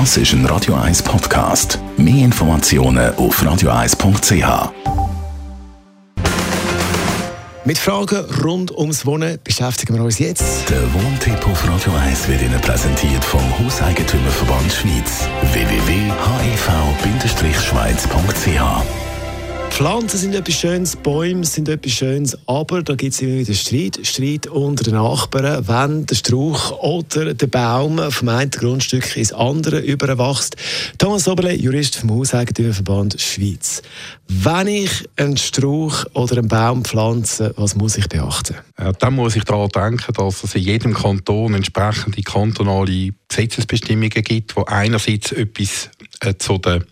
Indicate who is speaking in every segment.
Speaker 1: Das ist ein Radio 1 Podcast. Mehr Informationen auf radio1.ch.
Speaker 2: Mit Fragen rund ums Wohnen beschäftigen wir uns jetzt.
Speaker 1: Der Wohntipp auf Radio 1 wird Ihnen präsentiert vom Hauseigentümerverband Schweiz. www.hev-schweiz.ch
Speaker 2: Pflanzen sind etwas Schönes, Bäume sind etwas Schönes, aber da gibt es immer wieder Streit. Streit unter den Nachbarn, wenn der Strauch oder der Baum vom einen Grundstück ins andere überwächst. Thomas Oberle, Jurist vom Hauseigentümerverband Schweiz. Wenn ich einen Strauch oder einen Baum pflanze, was muss ich beachten?
Speaker 3: Ja, dann muss ich daran denken, dass es in jedem Kanton entsprechende kantonale Gesetzesbestimmungen gibt, wo einerseits etwas äh, zu den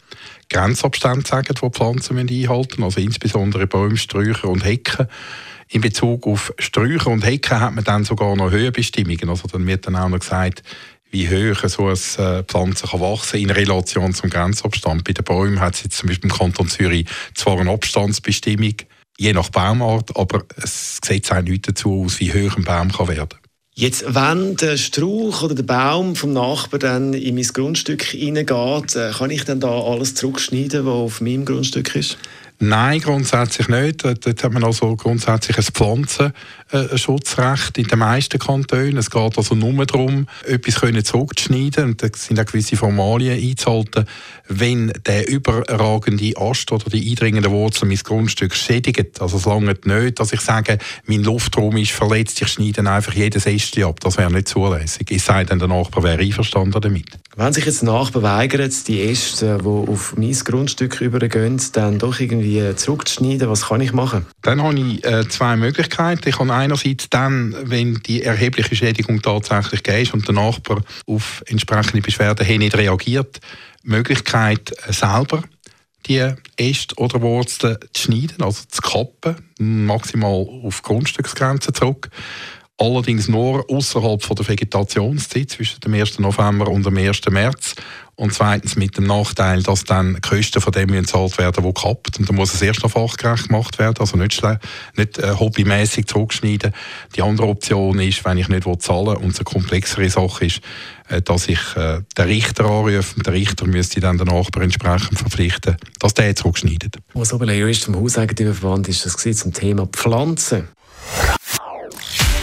Speaker 3: Grenzabstände sagen, die Pflanzen einhalten müssen, also insbesondere Bäume, Sträucher und Hecken. In Bezug auf Sträucher und Hecken hat man dann sogar noch Höhenbestimmungen. Also dann wird dann auch noch gesagt, wie hoch so eine äh, Pflanze kann wachsen in Relation zum Grenzabstand. Bei den Bäumen hat es jetzt zum Beispiel im Kanton Zürich zwar eine Abstandsbestimmung, je nach Baumart, aber es Gesetz sagt nichts dazu aus, wie hoch ein Baum kann werden
Speaker 2: Jetzt, wenn der Strauch oder der Baum vom Nachbarn dann in mein Grundstück hineingeht, äh, kann ich dann da alles zurückschneiden, was auf meinem Grundstück ist?
Speaker 3: Nein, grundsätzlich nicht. Dort hat man also grundsätzlich ein Pflanzenschutzrecht in den meisten Kantonen. Es geht also nur darum, etwas zurückzuschneiden und da sind auch gewisse Formalien einzuhalten. Wenn der überragende Ast oder die eindringende Wurzel mein Grundstück schädigt, also es langt nicht, dass ich sage, mein Luftraum ist verletzt, ich schneide einfach jedes Ästchen ab. Das wäre nicht zulässig. Es sei denn, der Nachbar wäre einverstanden damit.
Speaker 2: Wenn sich jetzt weigert, die Äste, die auf mein Grundstück übergehen, dann doch irgendwie zurückzuschneiden, was kann ich machen?
Speaker 3: Dann habe ich äh, zwei Möglichkeiten. Ich habe einerseits dann, wenn die erhebliche Schädigung tatsächlich gegeben ist und der Nachbar auf entsprechende Beschwerden hin nicht reagiert, die Möglichkeit äh, selber die Äste oder Wurzeln zu schneiden, also zu kappen, maximal auf Grundstücksgrenzen zurück. Allerdings nur außerhalb der Vegetationszeit zwischen dem 1. November und dem 1. März. Und zweitens mit dem Nachteil, dass dann die Kosten von dem gezahlt werden, wo kappt. Und dann muss es erst noch fachgerecht gemacht werden, also nicht, nicht äh, hobbymäßig zurückschneiden. Die andere Option ist, wenn ich nicht zahlen will und es eine komplexere Sache ist, äh, dass ich äh, den Richter anrufe und der Richter müsste dann den Nachbarn entsprechend verpflichten, dass der zurückschneidet.
Speaker 2: Was aber Jurist vom Hauseigentümerverband ist das zum Thema Pflanzen.